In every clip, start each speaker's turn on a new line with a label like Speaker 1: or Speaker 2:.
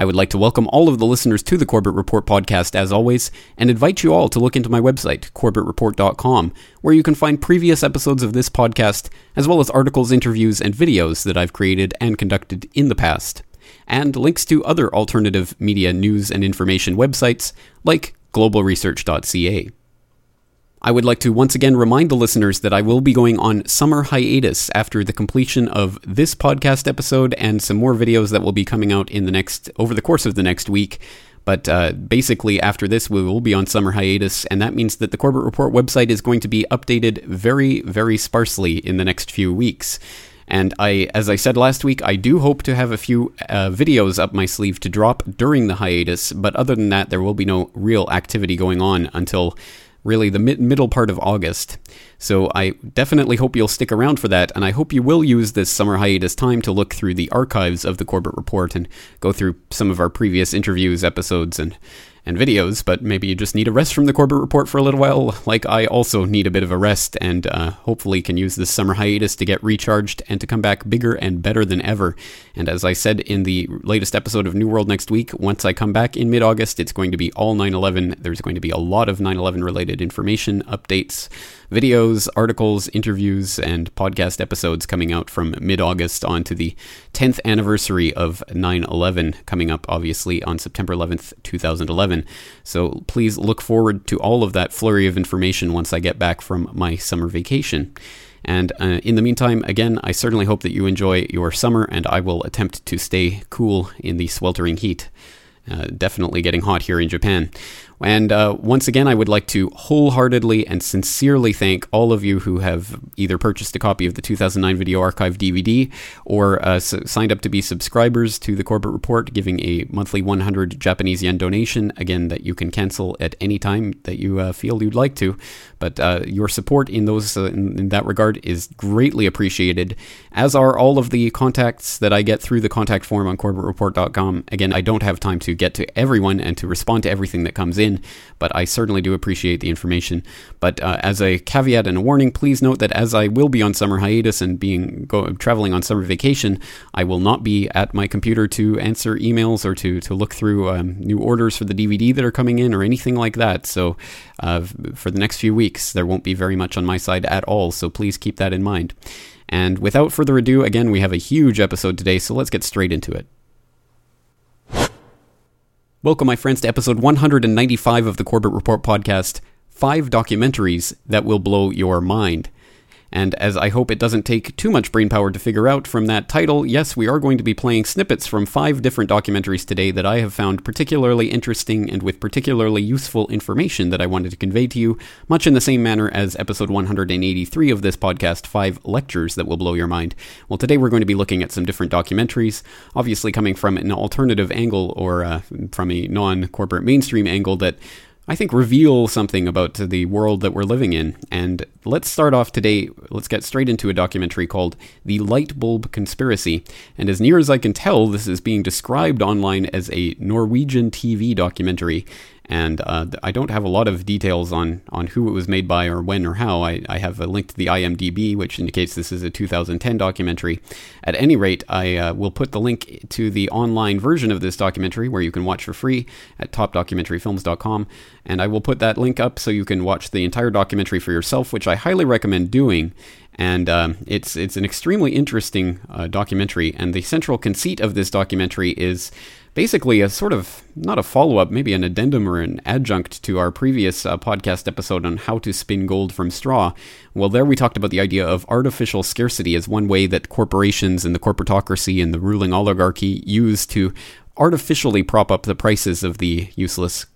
Speaker 1: I would like to welcome all of the listeners to the Corbett Report podcast, as always, and invite you all to look into my website, corbettreport.com, where you can find previous episodes of this podcast, as well as articles, interviews, and videos that I've created and conducted in the past, and links to other alternative media news and information websites like globalresearch.ca. I would like to once again remind the listeners that I will be going on summer hiatus after the completion of this podcast episode and some more videos that will be coming out in the next over the course of the next week. But uh, basically, after this, we will be on summer hiatus, and that means that the Corbett Report website is going to be updated very, very sparsely in the next few weeks. And I, as I said last week, I do hope to have a few uh, videos up my sleeve to drop during the hiatus. But other than that, there will be no real activity going on until really the mid- middle part of August. So I definitely hope you'll stick around for that, and I hope you will use this summer hiatus time to look through the archives of the Corbett Report and go through some of our previous interviews, episodes, and and videos, but maybe you just need a rest from the Corbett Report for a little while, like I also need a bit of a rest, and uh, hopefully can use this summer hiatus to get recharged and to come back bigger and better than ever. And as I said in the latest episode of New World next week, once I come back in mid August, it's going to be all 9 11. There's going to be a lot of 9 11 related information, updates, videos, articles, interviews, and podcast episodes coming out from mid August on to the 10th anniversary of 9 11, coming up obviously on September 11th, 2011. So please look forward to all of that flurry of information once I get back from my summer vacation. And uh, in the meantime, again, I certainly hope that you enjoy your summer, and I will attempt to stay cool in the sweltering heat. Uh, definitely getting hot here in Japan. And uh, once again, I would like to wholeheartedly and sincerely thank all of you who have either purchased a copy of the 2009 Video Archive DVD or uh, signed up to be subscribers to the Corbett Report, giving a monthly 100 Japanese yen donation. Again, that you can cancel at any time that you uh, feel you'd like to. But uh, your support in those uh, in, in that regard is greatly appreciated, as are all of the contacts that I get through the contact form on CorbettReport.com. Again, I don't have time to get to everyone and to respond to everything that comes in, but I certainly do appreciate the information. But uh, as a caveat and a warning, please note that as I will be on summer hiatus and being go, traveling on summer vacation, I will not be at my computer to answer emails or to to look through um, new orders for the DVD that are coming in or anything like that. So uh, for the next few weeks, there won't be very much on my side at all. So please keep that in mind. And without further ado, again, we have a huge episode today, so let's get straight into it. Welcome, my friends, to episode 195 of the Corbett Report podcast Five Documentaries That Will Blow Your Mind. And as I hope it doesn't take too much brain power to figure out from that title, yes, we are going to be playing snippets from five different documentaries today that I have found particularly interesting and with particularly useful information that I wanted to convey to you, much in the same manner as episode 183 of this podcast, Five Lectures That Will Blow Your Mind. Well, today we're going to be looking at some different documentaries, obviously coming from an alternative angle or uh, from a non corporate mainstream angle that I think, reveal something about the world that we're living in. And let's start off today, let's get straight into a documentary called The Light Bulb Conspiracy. And as near as I can tell, this is being described online as a Norwegian TV documentary. And uh, I don't have a lot of details on, on who it was made by or when or how. I, I have a link to the IMDb, which indicates this is a 2010 documentary. At any rate, I uh, will put the link to the online version of this documentary where you can watch for free at topdocumentaryfilms.com. And I will put that link up so you can watch the entire documentary for yourself, which I highly recommend doing and um, it's it's an extremely interesting uh, documentary. And the central conceit of this documentary is basically a sort of not a follow up, maybe an addendum or an adjunct to our previous uh, podcast episode on how to spin gold from straw. Well, there we talked about the idea of artificial scarcity as one way that corporations and the corporatocracy and the ruling oligarchy use to artificially prop up the prices of the useless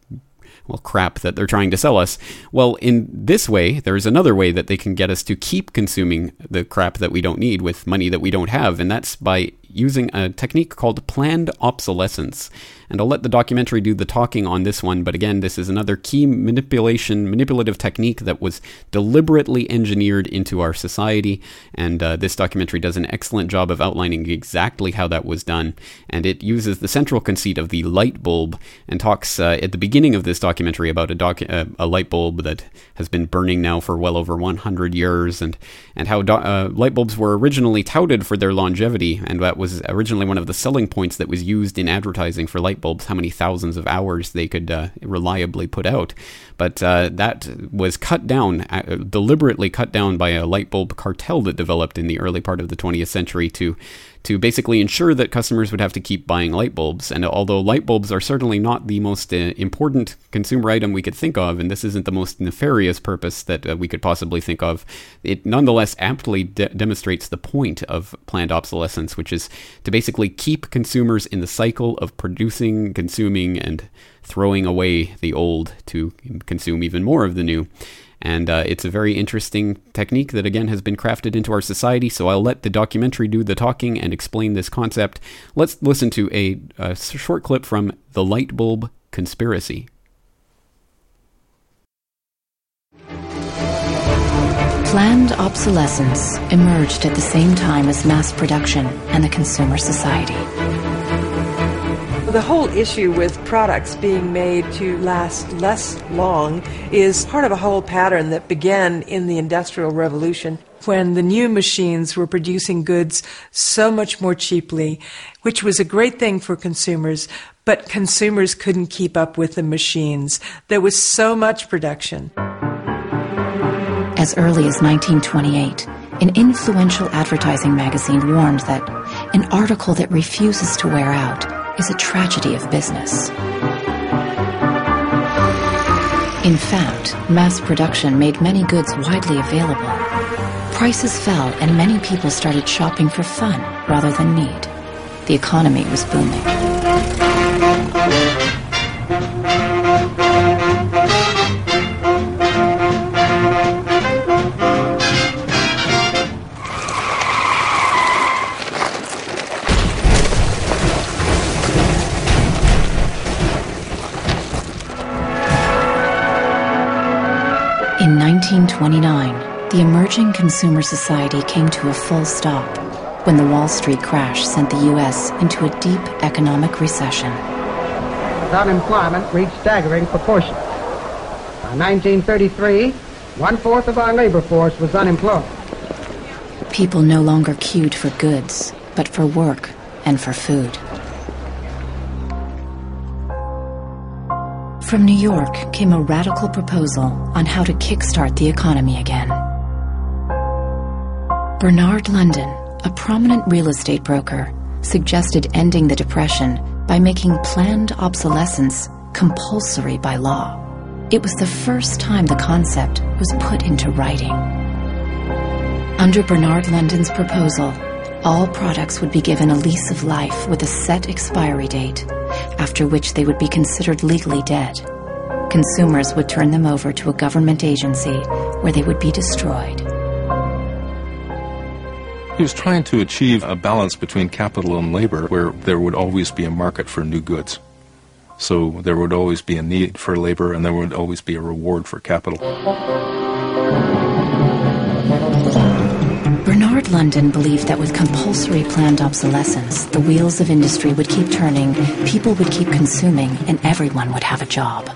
Speaker 1: well, crap that they're trying to sell us. Well, in this way, there's another way that they can get us to keep consuming the crap that we don't need with money that we don't have, and that's by using a technique called planned obsolescence. And I'll let the documentary do the talking on this one, but again, this is another key manipulation, manipulative technique that was deliberately engineered into our society. And uh, this documentary does an excellent job of outlining exactly how that was done. And it uses the central conceit of the light bulb and talks uh, at the beginning of this documentary about a, uh, a light bulb that has been burning now for well over 100 years and, and how do- uh, light bulbs were originally touted for their longevity. And that was originally one of the selling points that was used in advertising for light bulbs, how many thousands of hours they could uh, reliably put out. But uh, that was cut down, uh, deliberately cut down by a light bulb cartel that developed in the early part of the 20th century to to basically ensure that customers would have to keep buying light bulbs. And although light bulbs are certainly not the most uh, important consumer item we could think of, and this isn't the most nefarious purpose that uh, we could possibly think of, it nonetheless aptly de- demonstrates the point of planned obsolescence, which is to basically keep consumers in the cycle of producing, consuming, and throwing away the old to consume even more of the new. And uh, it's a very interesting technique that, again, has been crafted into our society. So I'll let the documentary do the talking and explain this concept. Let's listen to a, a short clip from The Light Bulb Conspiracy.
Speaker 2: Planned obsolescence emerged at the same time as mass production and the consumer society.
Speaker 3: The whole issue with products being made to last less long is part of a whole pattern that began in the Industrial Revolution when the new machines were producing goods so much more cheaply, which was a great thing for consumers, but consumers couldn't keep up with the machines. There was so much production.
Speaker 2: As early as 1928, an influential advertising magazine warned that an article that refuses to wear out is a tragedy of business. In fact, mass production made many goods widely available. Prices fell and many people started shopping for fun rather than need. The economy was booming. In 1929, the emerging consumer society came to a full stop when the Wall Street crash sent the U.S. into a deep economic recession.
Speaker 4: Unemployment reached staggering proportions. By 1933, one fourth of our labor force was unemployed.
Speaker 2: People no longer queued for goods, but for work and for food. From New York came a radical proposal on how to kickstart the economy again. Bernard London, a prominent real estate broker, suggested ending the Depression by making planned obsolescence compulsory by law. It was the first time the concept was put into writing. Under Bernard London's proposal, all products would be given a lease of life with a set expiry date, after which they would be considered legally dead. Consumers would turn them over to a government agency where they would be destroyed.
Speaker 5: He was trying to achieve a balance between capital and labor where there would always be a market for new goods. So there would always be a need for labor and there would always be a reward for capital.
Speaker 2: London believed that with compulsory planned obsolescence, the wheels of industry would keep turning, people would keep consuming, and everyone would have a job.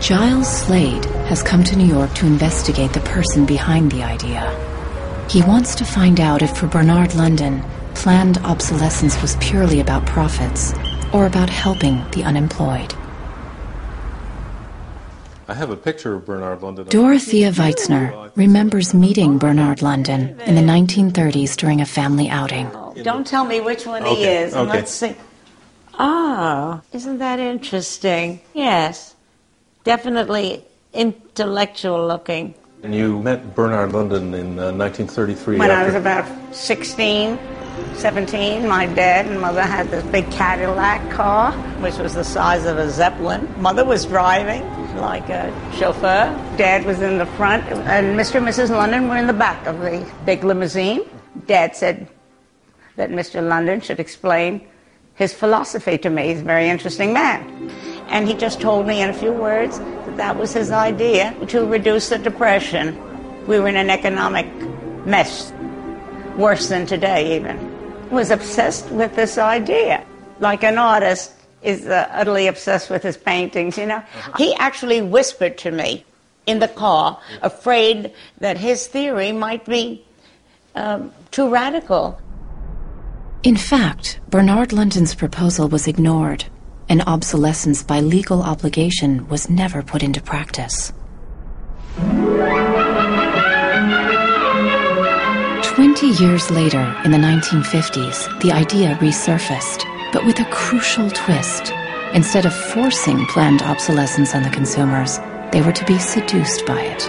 Speaker 2: Giles Slade has come to New York to investigate the person behind the idea. He wants to find out if for Bernard London, planned obsolescence was purely about profits or about helping the unemployed.
Speaker 5: I have a picture of Bernard London.
Speaker 2: Dorothea Weitzner remembers meeting Bernard London in the 1930s during a family outing.
Speaker 6: Don't tell me which one he is. and
Speaker 5: okay.
Speaker 6: Let's see. Oh, isn't that interesting? Yes. Definitely intellectual looking.
Speaker 5: And you met Bernard London in uh, 1933.
Speaker 6: When I was about 16, 17, my dad and mother had this big Cadillac car, which was the size of a Zeppelin. Mother was driving like a chauffeur. Dad was in the front, and Mr. and Mrs. London were in the back of the big limousine. Dad said that Mr. London should explain his philosophy to me. He's a very interesting man. And he just told me in a few words that that was his idea to reduce the depression. We were in an economic mess, worse than today even. Was obsessed with this idea. Like an artist is uh, utterly obsessed with his paintings, you know. He actually whispered to me in the car, afraid that his theory might be um, too radical.
Speaker 2: In fact, Bernard London's proposal was ignored, and obsolescence by legal obligation was never put into practice. Twenty years later, in the 1950s, the idea resurfaced, but with a crucial twist. Instead of forcing planned obsolescence on the consumers, they were to be seduced by it.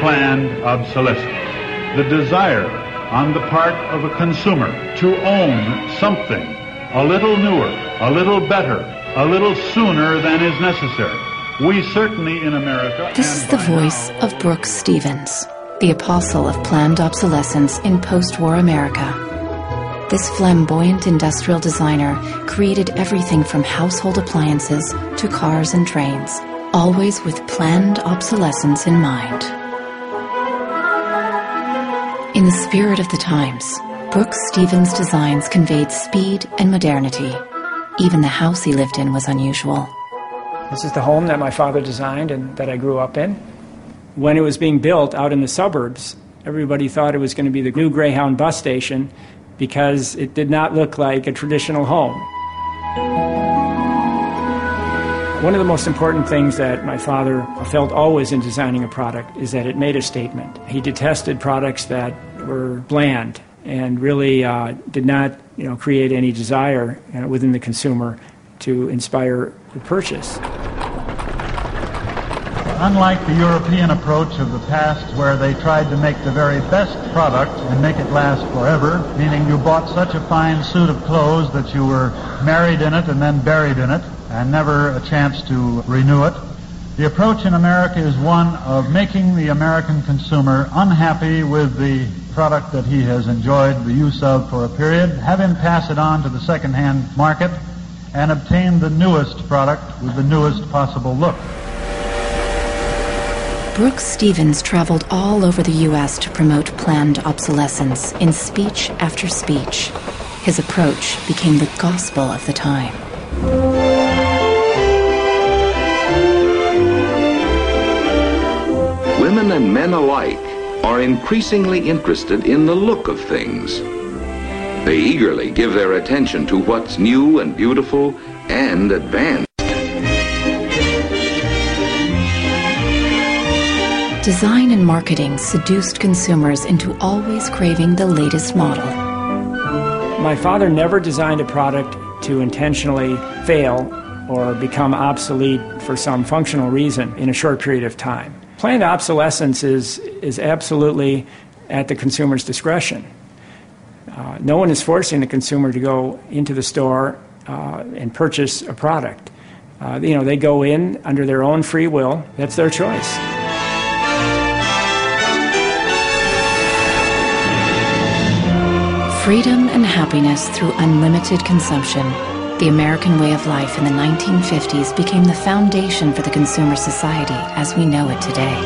Speaker 7: Planned obsolescence. The desire on the part of a consumer to own something a little newer, a little better, a little sooner than is necessary. We certainly in America.
Speaker 2: This is the voice now, of Brooks Stevens, the apostle of planned obsolescence in post war America. This flamboyant industrial designer created everything from household appliances to cars and trains, always with planned obsolescence in mind. In the spirit of the times, Brooks Stevens' designs conveyed speed and modernity. Even the house he lived in was unusual.
Speaker 8: This is the home that my father designed and that I grew up in. When it was being built out in the suburbs, everybody thought it was going to be the new Greyhound bus station because it did not look like a traditional home. One of the most important things that my father felt always in designing a product is that it made a statement. He detested products that were bland and really uh, did not you know, create any desire uh, within the consumer to inspire the purchase.
Speaker 7: Unlike the European approach of the past where they tried to make the very best product and make it last forever, meaning you bought such a fine suit of clothes that you were married in it and then buried in it and never a chance to renew it, the approach in America is one of making the American consumer unhappy with the product that he has enjoyed the use of for a period, have him pass it on to the second-hand market, and obtain the newest product with the newest possible look.
Speaker 2: Brooks Stevens traveled all over the U.S. to promote planned obsolescence in speech after speech. His approach became the gospel of the time.
Speaker 9: Women and men alike are increasingly interested in the look of things. They eagerly give their attention to what's new and beautiful and advanced.
Speaker 2: Design and marketing seduced consumers into always craving the latest model.
Speaker 8: My father never designed a product to intentionally fail or become obsolete for some functional reason in a short period of time. Planned obsolescence is, is absolutely at the consumer's discretion. Uh, no one is forcing the consumer to go into the store uh, and purchase a product. Uh, you know, they go in under their own free will. That's their choice.
Speaker 2: Freedom and happiness through unlimited consumption the American way of life in the 1950s became the foundation for the consumer society as we know it today.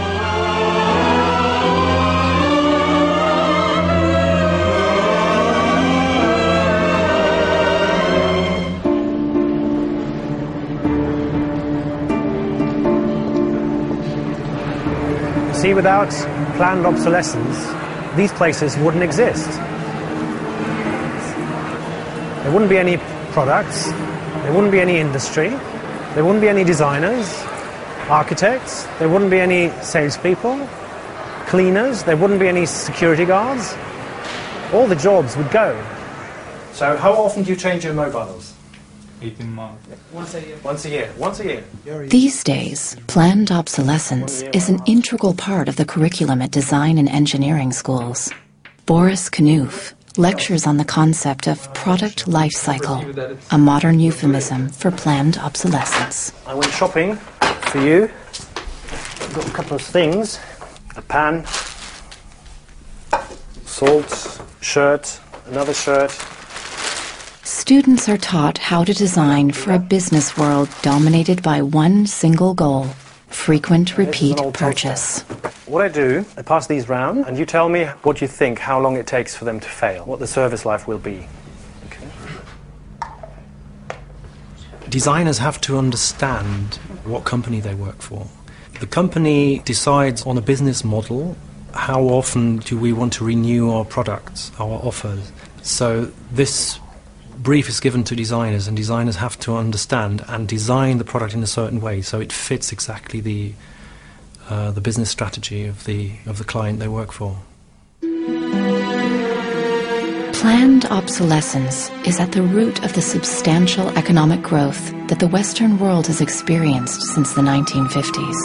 Speaker 10: See, without planned obsolescence, these places wouldn't exist. There wouldn't be any products, there wouldn't be any industry, there wouldn't be any designers, architects, there wouldn't be any salespeople, cleaners, there wouldn't be any security guards. All the jobs would go.
Speaker 11: So, how often do you change your mobiles?
Speaker 12: 18 months.
Speaker 11: Once a year. Once a year. Once a year.
Speaker 2: These days, planned obsolescence is an integral part of the curriculum at design and engineering schools. Boris Knuth, lectures on the concept of product life cycle, a modern euphemism for planned obsolescence.
Speaker 10: I went shopping for you. I've got a couple of things a pan, salt, shirt, another shirt.
Speaker 2: Students are taught how to design for a business world dominated by one single goal frequent repeat purchase.
Speaker 10: What I do, I pass these round, and you tell me what you think, how long it takes for them to fail, what the service life will be.
Speaker 11: Designers have to understand what company they work for. The company decides on a business model how often do we want to renew our products, our offers. So this brief is given to designers, and designers have to understand and design the product in a certain way so it fits exactly the uh, the business strategy of the of the client they work for.
Speaker 2: Planned obsolescence is at the root of the substantial economic growth that the Western world has experienced since the 1950s.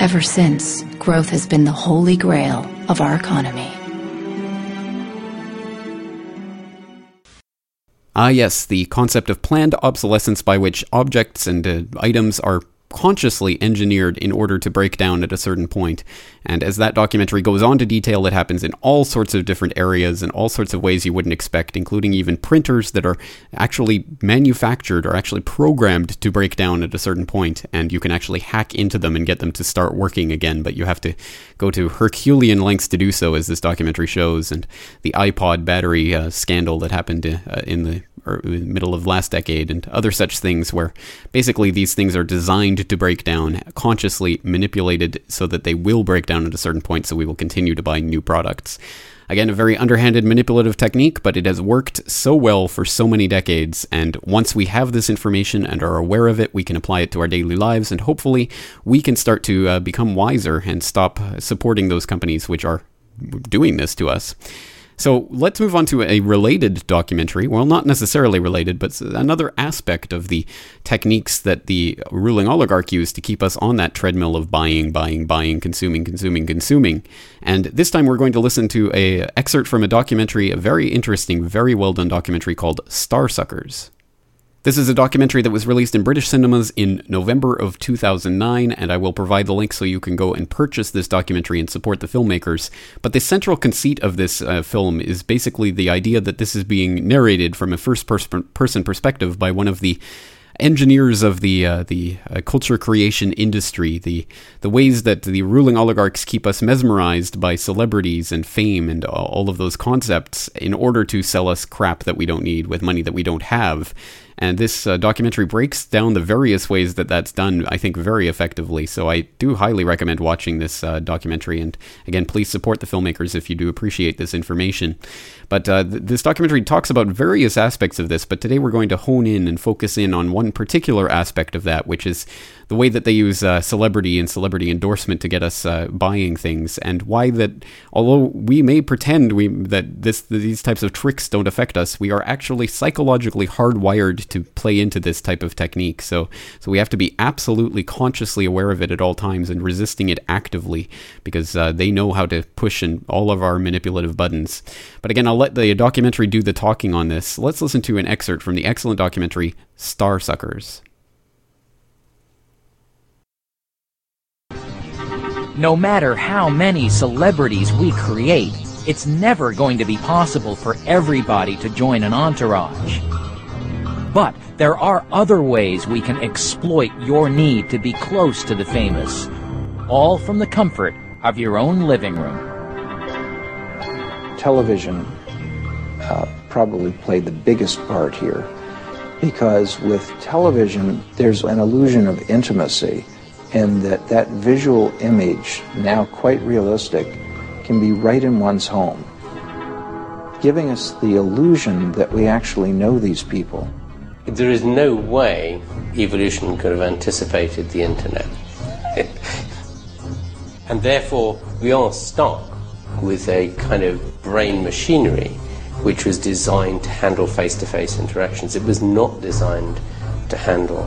Speaker 2: Ever since, growth has been the holy grail of our economy.
Speaker 1: Ah, yes, the concept of planned obsolescence by which objects and uh, items are consciously engineered in order to break down at a certain point. And as that documentary goes on to detail, it happens in all sorts of different areas and all sorts of ways you wouldn't expect, including even printers that are actually manufactured or actually programmed to break down at a certain point, and you can actually hack into them and get them to start working again, but you have to go to Herculean lengths to do so, as this documentary shows, and the iPod battery uh, scandal that happened uh, in the middle of last decade and other such things where basically these things are designed to break down, consciously manipulated so that they will break down at a certain point so we will continue to buy new products. Again, a very underhanded manipulative technique, but it has worked so well for so many decades. And once we have this information and are aware of it, we can apply it to our daily lives. And hopefully, we can start to uh, become wiser and stop supporting those companies which are doing this to us. So let's move on to a related documentary. Well, not necessarily related, but another aspect of the techniques that the ruling oligarch used to keep us on that treadmill of buying, buying, buying, consuming, consuming, consuming. And this time we're going to listen to a excerpt from a documentary, a very interesting, very well done documentary called Starsuckers. This is a documentary that was released in British cinemas in November of 2009, and I will provide the link so you can go and purchase this documentary and support the filmmakers. But the central conceit of this uh, film is basically the idea that this is being narrated from a first person perspective by one of the engineers of the uh, the uh, culture creation industry, the the ways that the ruling oligarchs keep us mesmerized by celebrities and fame and all of those concepts in order to sell us crap that we don't need with money that we don't have. And this uh, documentary breaks down the various ways that that's done, I think, very effectively. So I do highly recommend watching this uh, documentary. And again, please support the filmmakers if you do appreciate this information. But uh, th- this documentary talks about various aspects of this, but today we're going to hone in and focus in on one particular aspect of that, which is the way that they use uh, celebrity and celebrity endorsement to get us uh, buying things, and why that although we may pretend we that this these types of tricks don't affect us, we are actually psychologically hardwired to play into this type of technique. So so we have to be absolutely consciously aware of it at all times and resisting it actively because uh, they know how to push in all of our manipulative buttons. But again, I'll let the documentary do the talking on this. Let's listen to an excerpt from the excellent documentary Starsuckers.
Speaker 12: No matter how many celebrities we create, it's never going to be possible for everybody to join an entourage. But there are other ways we can exploit your need to be close to the famous, all from the comfort of your own living room.
Speaker 13: Television uh, probably played the biggest part here because with television, there's an illusion of intimacy and that that visual image, now quite realistic, can be right in one's home, giving us the illusion that we actually know these people.
Speaker 14: There is no way evolution could have anticipated the internet. and therefore, we are stuck with a kind of brain machinery which was designed to handle face to face interactions. It was not designed to handle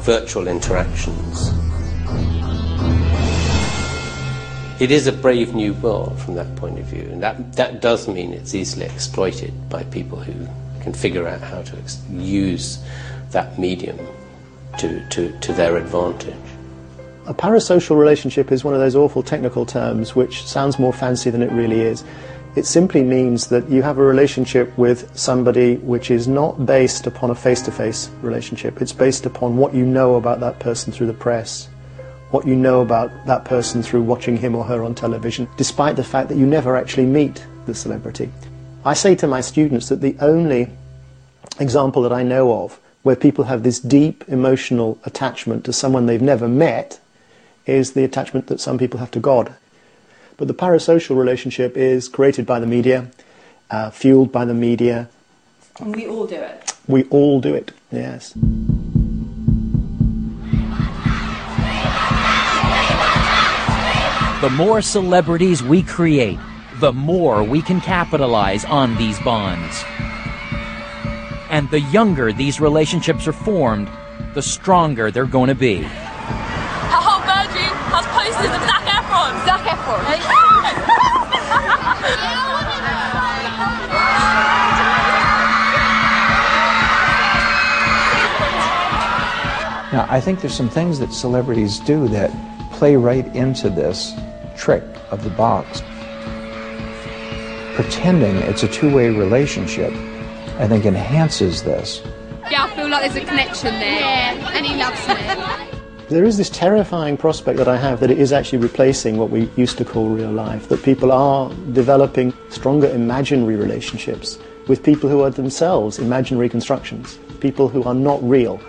Speaker 14: virtual interactions. It is a brave new world from that point of view, and that, that does mean it's easily exploited by people who can figure out how to use that medium to, to, to their advantage.
Speaker 15: A parasocial relationship is one of those awful technical terms which sounds more fancy than it really is. It simply means that you have a relationship with somebody which is not based upon a face to face relationship. It's based upon what you know about that person through the press, what you know about that person through watching him or her on television, despite the fact that you never actually meet the celebrity. I say to my students that the only example that I know of where people have this deep emotional attachment to someone they've never met is the attachment that some people have to God. But the parasocial relationship is created by the media, uh, fueled by the media.
Speaker 16: And we all do it.
Speaker 15: We all do it, yes.
Speaker 12: The more celebrities we create, the more we can capitalize on these bonds. And the younger these relationships are formed, the stronger they're going to be.
Speaker 16: Her whole Virgin has posters of Zac Efron. Zac Efron.
Speaker 13: Now, I think there's some things that celebrities do that play right into this trick of the box. Pretending it's a two-way relationship, I think enhances this.
Speaker 17: Yeah, I feel like there's a connection there. Yeah, and he loves me.
Speaker 15: There is this terrifying prospect that I have that it is actually replacing what we used to call real life, that people are developing stronger imaginary relationships with people who are themselves imaginary constructions, people who are not real.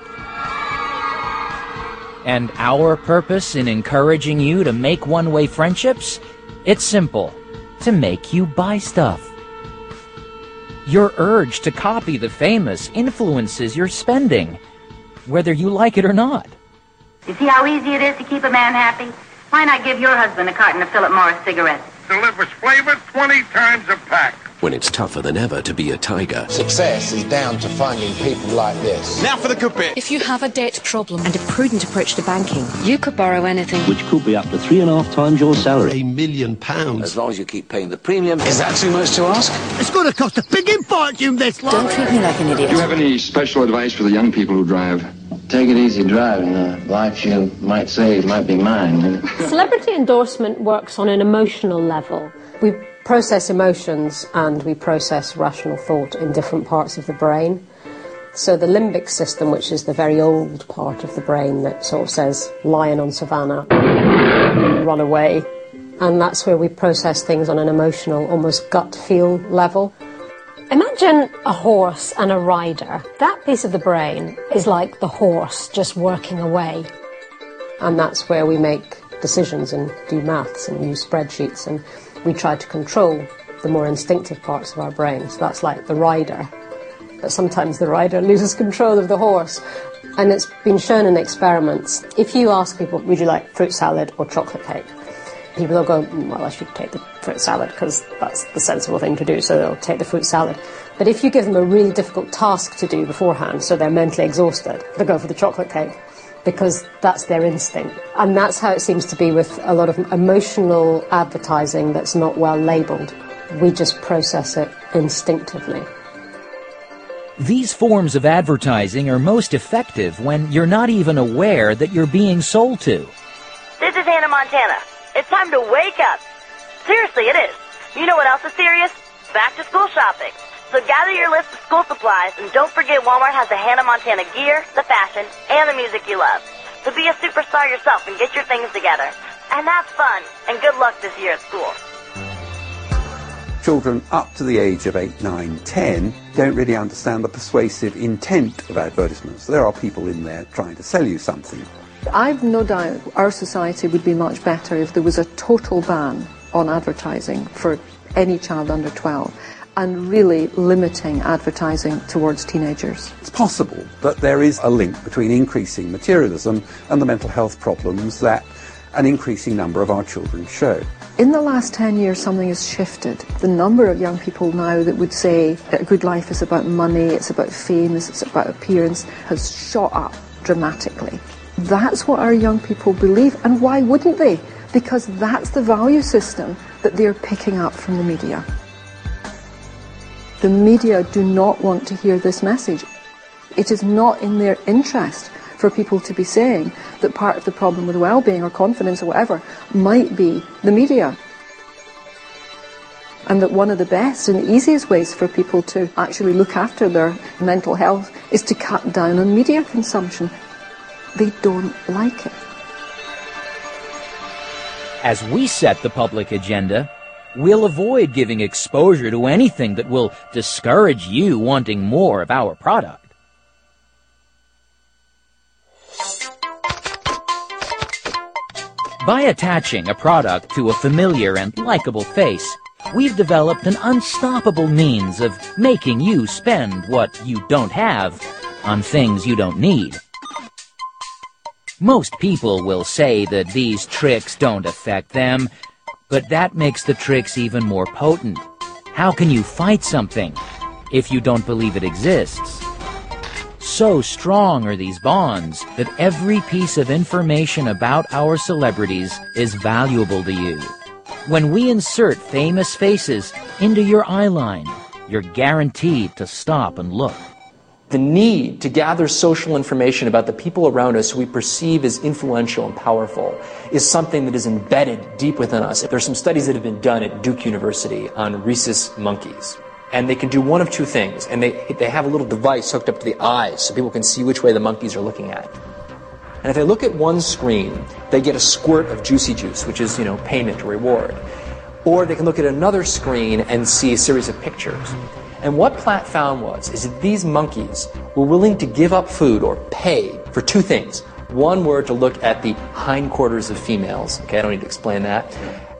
Speaker 12: And our purpose in encouraging you to make one way friendships? It's simple to make you buy stuff. Your urge to copy the famous influences your spending, whether you like it or not.
Speaker 18: You see how easy it is to keep a man happy? Why not give your husband a carton of Philip Morris cigarettes?
Speaker 19: Delivers flavor 20 times a pack.
Speaker 20: When it's tougher than ever to be a tiger.
Speaker 21: Success is down to finding people like this.
Speaker 20: Now for the good bit.
Speaker 22: If you have a debt problem and a prudent approach to banking, you could borrow anything.
Speaker 23: Which could be up to three and a half times your salary.
Speaker 20: A million pounds.
Speaker 21: As long as you keep paying the premium. Is that too much to ask?
Speaker 23: It's going to cost a big fortune this long.
Speaker 22: Don't treat me like an idiot.
Speaker 24: Do you have any special advice for the young people who drive?
Speaker 21: Take it easy driving. The life you might save might be mine.
Speaker 25: Celebrity endorsement works on an emotional level. We process emotions and we process rational thought in different parts of the brain. So the limbic system, which is the very old part of the brain that sort of says lion on savannah, run away, and that's where we process things on an emotional, almost gut feel level. Imagine a horse and a rider. That piece of the brain is like the horse just working away. And that's where we make decisions and do maths and use spreadsheets and we try to control the more instinctive parts of our brain. So that's like the rider. But sometimes the rider loses control of the horse. And it's been shown in experiments. If you ask people, would you like fruit salad or chocolate cake? People will go, "Mm, well, I should take the fruit salad because that's the sensible thing to do, so they'll take the fruit salad. But if you give them a really difficult task to do beforehand, so they're mentally exhausted, they'll go for the chocolate cake because that's their instinct. And that's how it seems to be with a lot of emotional advertising that's not well labelled. We just process it instinctively.
Speaker 12: These forms of advertising are most effective when you're not even aware that you're being sold to.
Speaker 18: This is Hannah Montana. It's time to wake up. Seriously, it is. You know what else is serious? Back to school shopping. So gather your list of school supplies and don't forget Walmart has the Hannah Montana gear, the fashion, and the music you love. So be a superstar yourself and get your things together. And have fun. And good luck this year at school.
Speaker 26: Children up to the age of 8, 9, 10 don't really understand the persuasive intent of advertisements. There are people in there trying to sell you something.
Speaker 27: I've no doubt our society would be much better if there was a total ban on advertising for any child under 12 and really limiting advertising towards teenagers.
Speaker 26: It's possible that there is a link between increasing materialism and the mental health problems that an increasing number of our children show.
Speaker 27: In the last 10 years, something has shifted. The number of young people now that would say that a good life is about money, it's about fame, it's about appearance, has shot up dramatically. That's what our young people believe, and why wouldn't they? Because that's the value system that they're picking up from the media. The media do not want to hear this message. It is not in their interest for people to be saying that part of the problem with well-being or confidence or whatever might be the media. And that one of the best and easiest ways for people to actually look after their mental health is to cut down on media consumption. They don't like it.
Speaker 12: As we set the public agenda, we'll avoid giving exposure to anything that will discourage you wanting more of our product. By attaching a product to a familiar and likable face, we've developed an unstoppable means of making you spend what you don't have on things you don't need. Most people will say that these tricks don't affect them, but that makes the tricks even more potent. How can you fight something if you don't believe it exists? So strong are these bonds that every piece of information about our celebrities is valuable to you. When we insert famous faces into your eyeline, you're guaranteed to stop and look.
Speaker 28: The need to gather social information about the people around us who we perceive as influential and powerful is something that is embedded deep within us. There are some studies that have been done at Duke University on rhesus monkeys. And they can do one of two things. And they, they have a little device hooked up to the eyes so people can see which way the monkeys are looking at. And if they look at one screen, they get a squirt of juicy juice, which is, you know, payment or reward. Or they can look at another screen and see a series of pictures. And what Platt found was is that these monkeys were willing to give up food or pay for two things. One were to look at the hindquarters of females. Okay, I don't need to explain that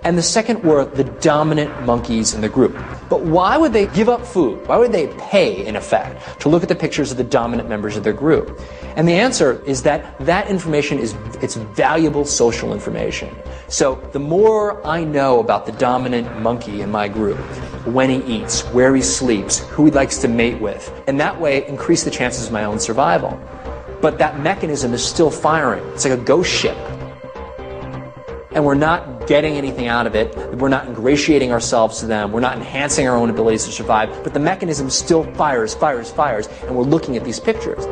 Speaker 28: and the second were the dominant monkeys in the group. But why would they give up food? Why would they pay, in effect, to look at the pictures of the dominant members of their group? And the answer is that that information is it's valuable social information. So the more I know about the dominant monkey in my group, when he eats, where he sleeps, who he likes to mate with, and that way increase the chances of my own survival. But that mechanism is still firing. It's like a ghost ship and we're not getting anything out of it. We're not ingratiating ourselves to them. We're not enhancing our own abilities to survive. But the mechanism still fires, fires, fires, and we're looking at these pictures.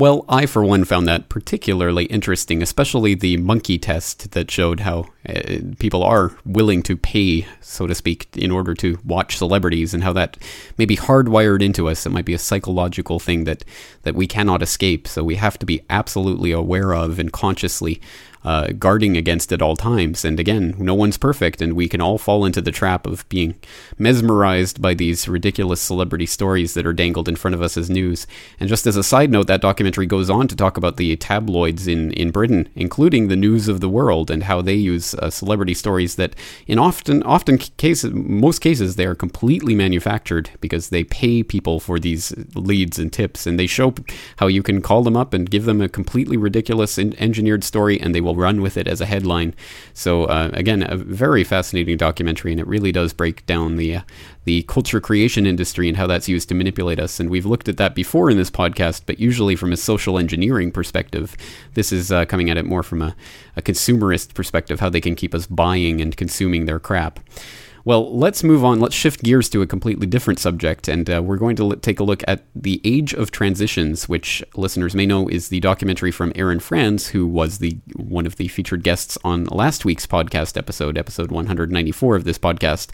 Speaker 1: Well, I for one found that particularly interesting, especially the monkey test that showed how uh, people are willing to pay, so to speak, in order to watch celebrities, and how that may be hardwired into us. It might be a psychological thing that that we cannot escape. So we have to be absolutely aware of and consciously uh, guarding against at all times. And again, no one's perfect, and we can all fall into the trap of being mesmerized by these ridiculous celebrity stories that are dangled in front of us as news. And just as a side note, that documentary goes on to talk about the tabloids in, in Britain, including the News of the World, and how they use uh, celebrity stories that, in often often cases, most cases, they are completely manufactured because they pay people for these leads and tips, and they show how you can call them up and give them a completely ridiculous engineered story, and they will will run with it as a headline. So uh, again, a very fascinating documentary, and it really does break down the uh, the culture creation industry and how that's used to manipulate us. And we've looked at that before in this podcast, but usually from a social engineering perspective. This is uh, coming at it more from a, a consumerist perspective, how they can keep us buying and consuming their crap. Well, let's move on. Let's shift gears to a completely different subject, and uh, we're going to l- take a look at The Age of Transitions, which listeners may know is the documentary from Aaron Franz, who was the one of the featured guests on last week's podcast episode, episode 194 of this podcast.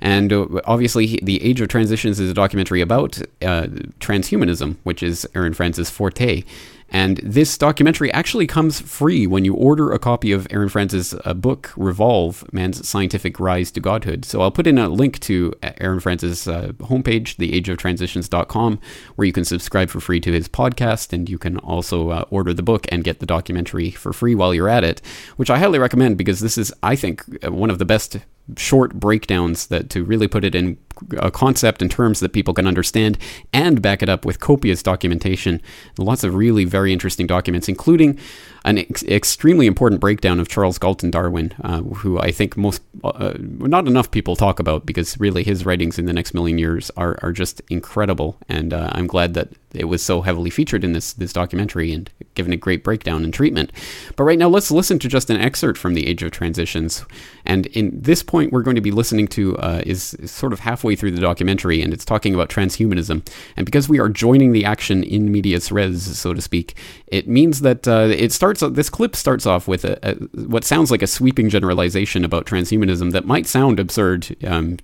Speaker 1: And uh, obviously, The Age of Transitions is a documentary about uh, transhumanism, which is Aaron Franz's forte. And this documentary actually comes free when you order a copy of Aaron Franz's uh, book, Revolve Man's Scientific Rise to Godhood. So I'll put in a link to Aaron Franz's uh, homepage, theageoftransitions.com, where you can subscribe for free to his podcast. And you can also uh, order the book and get the documentary for free while you're at it, which I highly recommend because this is, I think, uh, one of the best short breakdowns that to really put it in a concept and terms that people can understand and back it up with copious documentation. Lots of really very interesting documents, including an ex- extremely important breakdown of Charles Galton Darwin, uh, who I think most, uh, not enough people talk about because really his writings in the next million years are, are just incredible. And uh, I'm glad that it was so heavily featured in this this documentary and given a great breakdown and treatment. But right now, let's listen to just an excerpt from the Age of Transitions. And in this point, we're going to be listening to uh, is, is sort of halfway through the documentary, and it's talking about transhumanism. And because we are joining the action in medias res, so to speak, it means that uh, it starts. This clip starts off with a, a, what sounds like a sweeping generalization about transhumanism that might sound absurd. Um,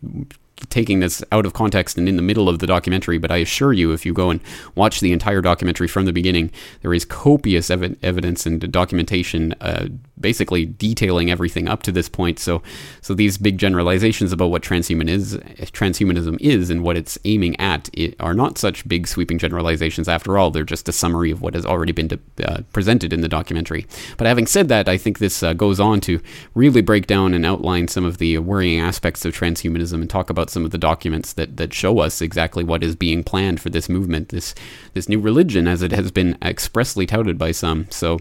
Speaker 1: taking this out of context and in the middle of the documentary, but I assure you, if you go and watch the entire documentary from the beginning, there is copious ev- evidence and documentation, uh, basically detailing everything up to this point. So, so these big generalizations about what transhuman is, transhumanism is, and what it's aiming at, it, are not such big sweeping generalizations. After all, they're just a summary of what has already been de- uh, presented in the documentary. But having said that, I think this uh, goes on to really break down and outline some of the worrying aspects of transhumanism and talk about some of the documents that, that show us exactly what is being planned for this movement, this this new religion, as it has been expressly touted by some. So,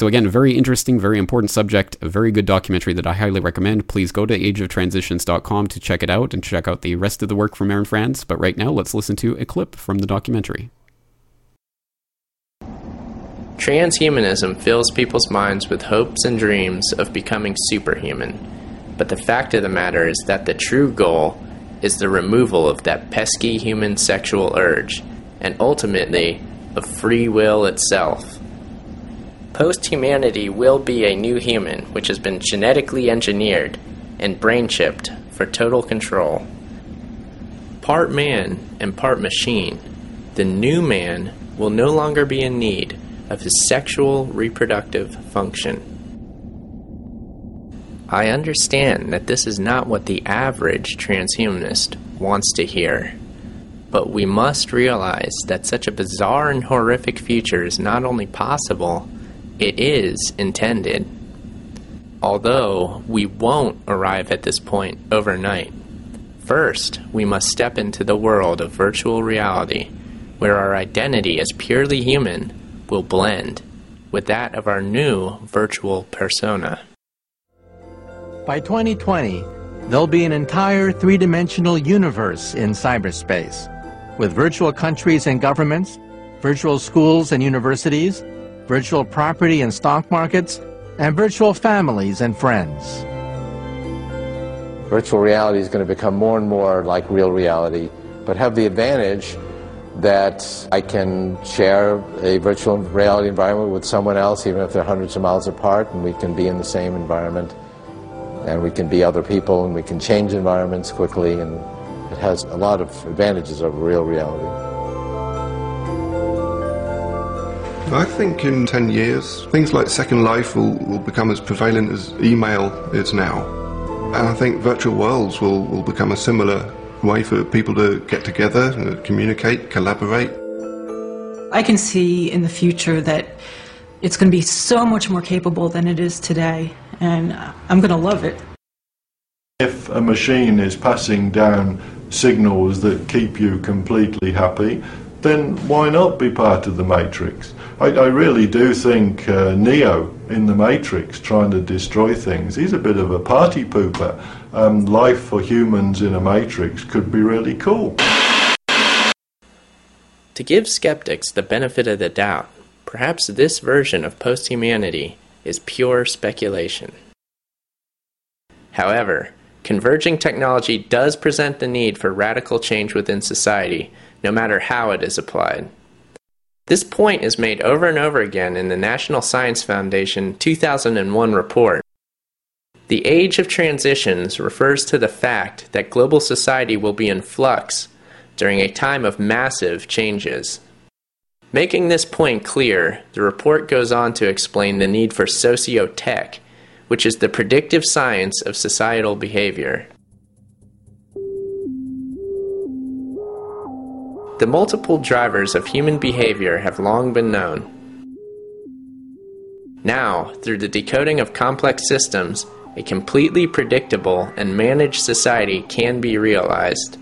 Speaker 1: so again, very interesting, very important subject, a very good documentary that I highly recommend. Please go to ageoftransitions.com to check it out and check out the rest of the work from Aaron Franz. But right now, let's listen to a clip from the documentary.
Speaker 29: Transhumanism fills people's minds with hopes and dreams of becoming superhuman. But the fact of the matter is that the true goal is the removal of that pesky human sexual urge, and ultimately, of free will itself. Post humanity will be a new human which has been genetically engineered and brain chipped for total control. Part man and part machine, the new man will no longer be in need of his sexual reproductive function. I understand that this is not what the average transhumanist wants to hear, but we must realize that such a bizarre and horrific future is not only possible, it is intended. Although we won't arrive at this point overnight. First, we must step into the world of virtual reality, where our identity as purely human will blend with that of our new virtual persona.
Speaker 30: By 2020, there'll be an entire three dimensional universe in cyberspace, with virtual countries and governments, virtual schools and universities, virtual property and stock markets, and virtual families and friends.
Speaker 31: Virtual reality is going to become more and more like real reality, but have the advantage that I can share a virtual reality environment with someone else, even if they're hundreds of miles apart, and we can be in the same environment and we can be other people and we can change environments quickly and it has a lot of advantages over real reality.
Speaker 32: I think in 10 years, things like Second Life will, will become as prevalent as email is now. And I think virtual worlds will, will become a similar way for people to get together, uh, communicate, collaborate.
Speaker 33: I can see in the future that it's going to be so much more capable than it is today, and I'm going to love it.
Speaker 34: If a machine is passing down signals that keep you completely happy, then why not be part of the Matrix? I, I really do think uh, Neo in the Matrix trying to destroy things, he's a bit of a party pooper. Um, life for humans in a Matrix could be really cool.
Speaker 29: To give skeptics the benefit of the doubt, perhaps this version of post humanity is pure speculation. However, converging technology does present the need for radical change within society, no matter how it is applied. This point is made over and over again in the National Science Foundation 2001 report. The age of transitions refers to the fact that global society will be in flux during a time of massive changes. Making this point clear, the report goes on to explain the need for sociotech, which is the predictive science of societal behavior. The multiple drivers of human behavior have long been known. Now, through the decoding of complex systems, a completely predictable and managed society can be realized.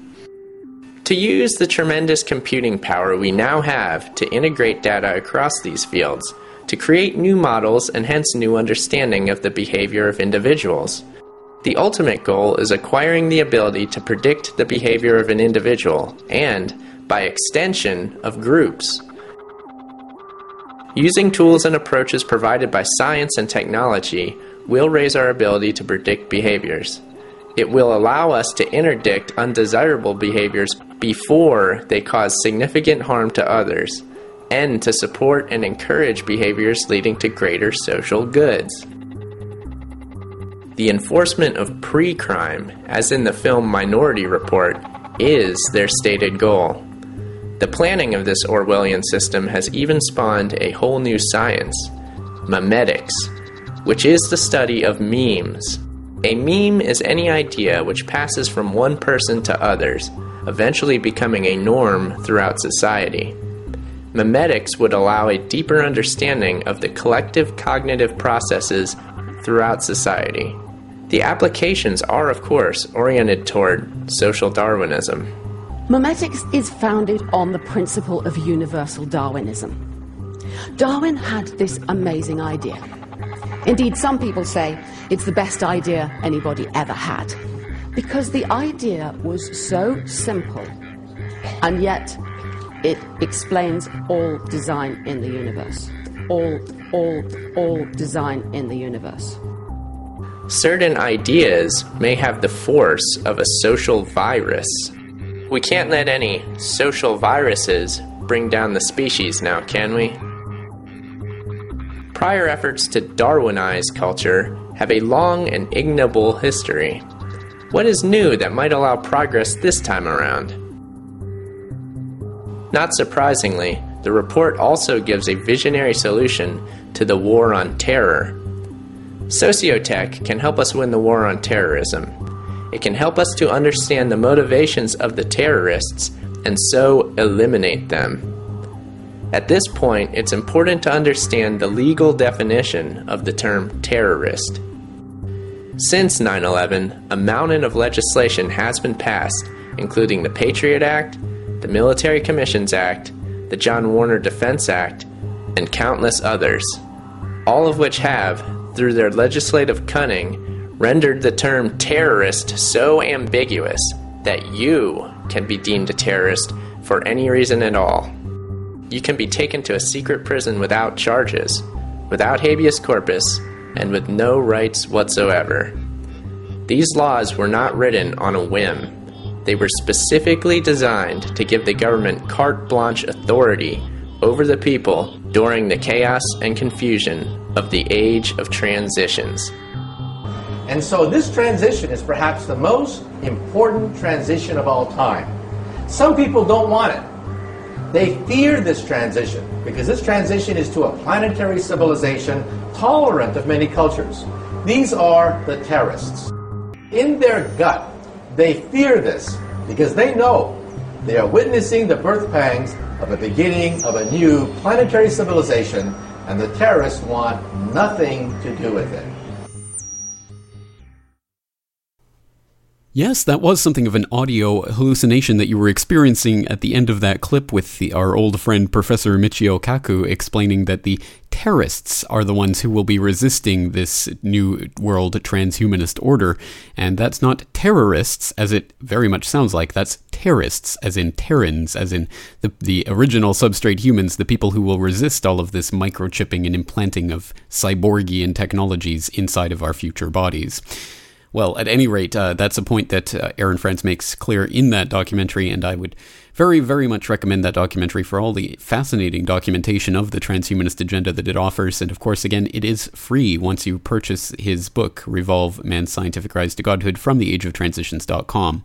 Speaker 29: To use the tremendous computing power we now have to integrate data across these fields, to create new models and hence new understanding of the behavior of individuals. The ultimate goal is acquiring the ability to predict the behavior of an individual and, by extension, of groups. Using tools and approaches provided by science and technology will raise our ability to predict behaviors. It will allow us to interdict undesirable behaviors before they cause significant harm to others, and to support and encourage behaviors leading to greater social goods. The enforcement of pre crime, as in the film Minority Report, is their stated goal. The planning of this Orwellian system has even spawned a whole new science, memetics, which is the study of memes. A meme is any idea which passes from one person to others, eventually becoming a norm throughout society. Memetics would allow a deeper understanding of the collective cognitive processes throughout society. The applications are, of course, oriented toward social Darwinism.
Speaker 35: Memetics is founded on the principle of universal Darwinism. Darwin had this amazing idea. Indeed, some people say it's the best idea anybody ever had. Because the idea was so simple, and yet it explains all design in the universe. All, all, all design in the universe.
Speaker 29: Certain ideas may have the force of a social virus. We can't let any social viruses bring down the species now, can we? Prior efforts to Darwinize culture have a long and ignoble history. What is new that might allow progress this time around? Not surprisingly, the report also gives a visionary solution to the war on terror Sociotech can help us win the war on terrorism. It can help us to understand the motivations of the terrorists and so eliminate them. At this point, it's important to understand the legal definition of the term terrorist. Since 9 11, a mountain of legislation has been passed, including the Patriot Act, the Military Commissions Act, the John Warner Defense Act, and countless others, all of which have, through their legislative cunning, rendered the term terrorist so ambiguous that you can be deemed a terrorist for any reason at all. You can be taken to a secret prison without charges, without habeas corpus, and with no rights whatsoever. These laws were not written on a whim. They were specifically designed to give the government carte blanche authority over the people during the chaos and confusion of the age of transitions.
Speaker 30: And so this transition is perhaps the most important transition of all time. Some people don't want it. They fear this transition because this transition is to a planetary civilization tolerant of many cultures. These are the terrorists. In their gut, they fear this because they know they are witnessing the birth pangs of a beginning of a new planetary civilization, and the terrorists want nothing to do with it.
Speaker 1: Yes, that was something of an audio hallucination that you were experiencing at the end of that clip with the, our old friend Professor Michio Kaku explaining that the terrorists are the ones who will be resisting this new world transhumanist order. And that's not terrorists, as it very much sounds like. That's terrorists, as in Terrans, as in the, the original substrate humans, the people who will resist all of this microchipping and implanting of cyborgian technologies inside of our future bodies. Well, at any rate, uh, that's a point that uh, Aaron Franz makes clear in that documentary, and I would very, very much recommend that documentary for all the fascinating documentation of the transhumanist agenda that it offers. And of course, again, it is free once you purchase his book, Revolve Man's Scientific Rise to Godhood, from theageoftransitions.com.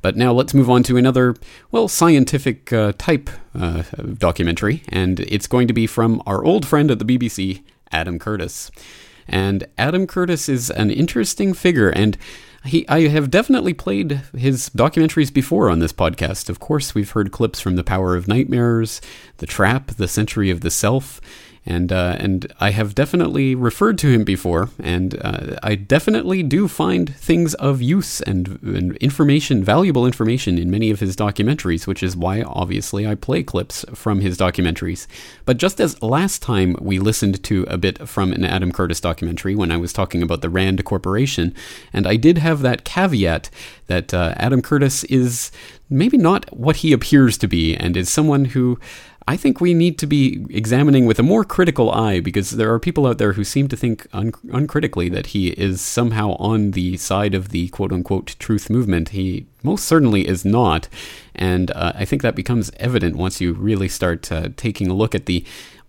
Speaker 1: But now let's move on to another, well, scientific uh, type uh, documentary, and it's going to be from our old friend at the BBC, Adam Curtis. And Adam Curtis is an interesting figure, and he, I have definitely played his documentaries before on this podcast. Of course, we've heard clips from The Power of Nightmares, The Trap, The Century of the Self, and uh, and I have definitely referred to him before, and uh, I definitely do find things of use and, and, information, valuable information, in many of his documentaries, which is why obviously I play clips from his documentaries. But just as last time we listened to a bit from an Adam Curtis documentary when I was talking about the Rand Corporation, and I did have that caveat that uh, Adam Curtis is maybe not what he appears to be, and is someone who I think we need to be examining with a more critical eye because there are people out there who seem to think un- uncritically that he is somehow on the side of the quote unquote truth movement. He most certainly is not. And uh, I think that becomes evident once you really start uh, taking a look at the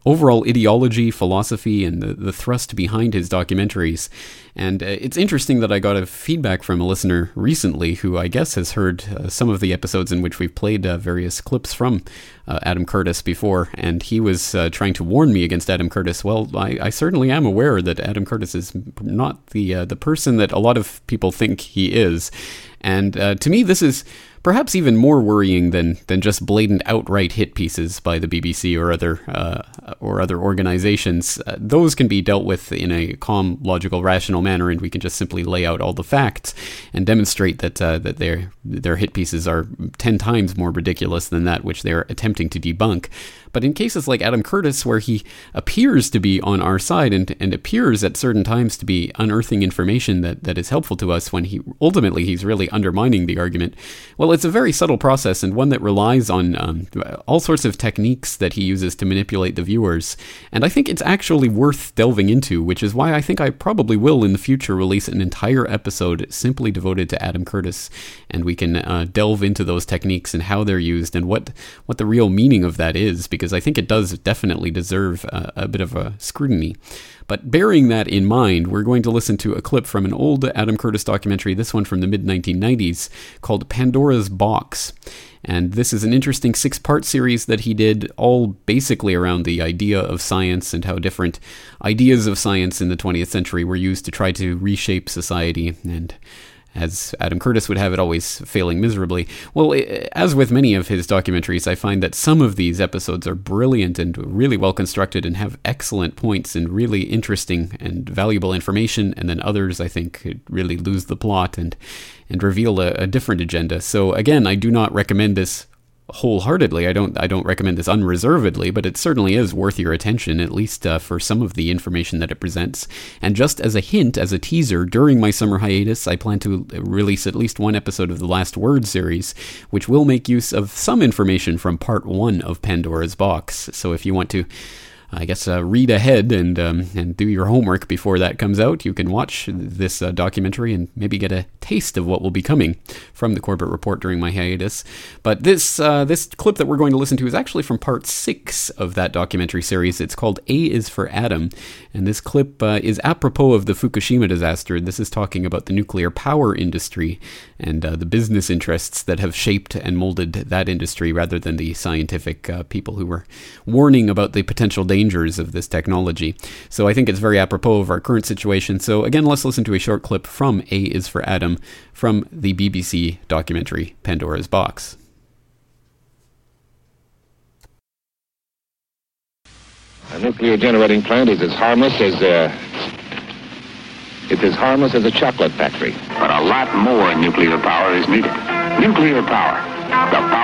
Speaker 1: overall ideology, philosophy, and the, the thrust behind his documentaries. And uh, it's interesting that I got a feedback from a listener recently who I guess has heard uh, some of the episodes in which we've played uh, various clips from uh, Adam Curtis before, and he was uh, trying to warn me against Adam Curtis. Well, I, I, certainly am aware that Adam Curtis is not the uh, the person that a lot of people think he is, and to me, this is perhaps even more worrying than than just blatant outright hit pieces by the BBC or other uh, or other organizations. Uh, those can be dealt with in a calm, logical, rational manner, and we can just simply lay out all the facts and demonstrate that uh, that their their hit pieces are ten times more ridiculous than that which they're attempting to debunk. But in cases like Adam Curtis, where he appears to be on our side and, and appears at certain times to be unearthing information that, that is helpful to us when he ultimately he's really undermining the argument, well, it's a very subtle process and one that relies on um, all sorts of techniques that he uses to manipulate the viewers. And I think it's actually worth delving into, which is why I think I probably will in the future release an entire episode simply devoted to Adam Curtis, and we can uh, delve into those techniques and how they're used and what what the real meaning of that is. Because because I think it does definitely deserve a, a bit of a scrutiny. But bearing that in mind, we're going to listen to a clip from an old Adam Curtis documentary, this one from the mid 1990s, called Pandora's Box. And this is an interesting six part series that he did, all basically around the idea of science and how different ideas of science in the 20th century were used to try to reshape society and as Adam Curtis would have it, always failing miserably. Well, as with many of his documentaries, I find that some of these episodes are brilliant and really well constructed and have excellent points and really interesting and valuable information, and then others, I think, really lose the plot and and reveal a, a different agenda. So again, I do not recommend this wholeheartedly. I don't I don't recommend this unreservedly, but it certainly is worth your attention, at least uh, for some of the information that it presents. And just as a hint, as a teaser, during my summer hiatus, I plan to release at least one episode of the Last Word series, which will make use of some information from part one of Pandora's Box. So if you want to I guess uh, read ahead and um, and do your homework before that comes out. You can watch this uh, documentary and maybe get a taste of what will be coming from the Corbett Report during my hiatus. But this uh, this clip that we're going to listen to is actually from part six of that documentary series. It's called "A is for Adam," and this clip uh, is apropos of the Fukushima disaster. This is talking about the nuclear power industry and uh, the business interests that have shaped and molded that industry, rather than the scientific uh, people who were warning about the potential dangers dangers of this technology. So I think it's very apropos of our current situation. So again, let's listen to a short clip from A is for Adam from the BBC documentary Pandora's Box.
Speaker 24: A nuclear generating plant is as harmless as uh, it's as harmless as a chocolate factory.
Speaker 36: But a lot more nuclear power is needed. Nuclear power.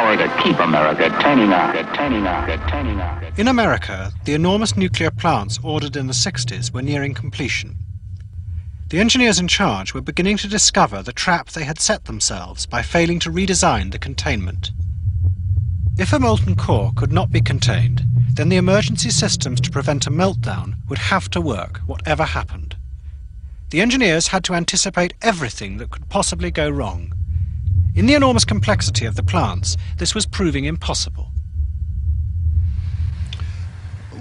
Speaker 36: To keep America turning turning turning.
Speaker 37: In America, the enormous nuclear plants ordered in the 60s were nearing completion. The engineers in charge were beginning to discover the trap they had set themselves by failing to redesign the containment. If a molten core could not be contained, then the emergency systems to prevent a meltdown would have to work, whatever happened. The engineers had to anticipate everything that could possibly go wrong. In the enormous complexity of the plants, this was proving impossible.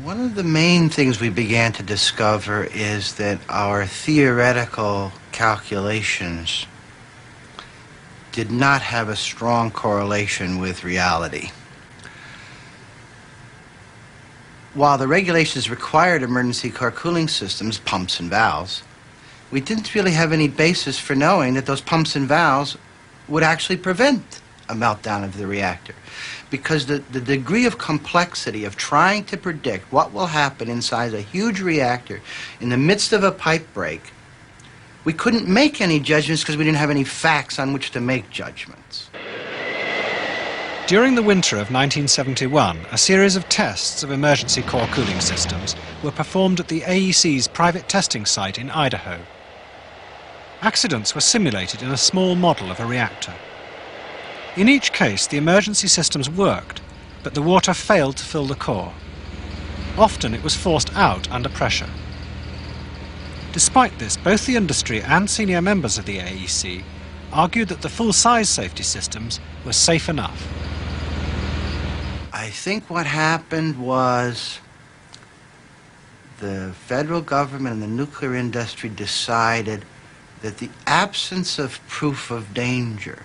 Speaker 38: One of the main things we began to discover is that our theoretical calculations did not have a strong correlation with reality. While the regulations required emergency core cooling systems, pumps and valves, we didn't really have any basis for knowing that those pumps and valves would actually prevent a meltdown of the reactor because the, the degree of complexity of trying to predict what will happen inside a huge reactor in the midst of a pipe break, we couldn't make any judgments because we didn't have any facts on which to make judgments.
Speaker 37: During the winter of 1971, a series of tests of emergency core cooling systems were performed at the AEC's private testing site in Idaho. Accidents were simulated in a small model of a reactor. In each case, the emergency systems worked, but the water failed to fill the core. Often it was forced out under pressure. Despite this, both the industry and senior members of the AEC argued that the full-size safety systems were safe enough.
Speaker 38: I think what happened was the federal government and the nuclear industry decided that the absence of proof of danger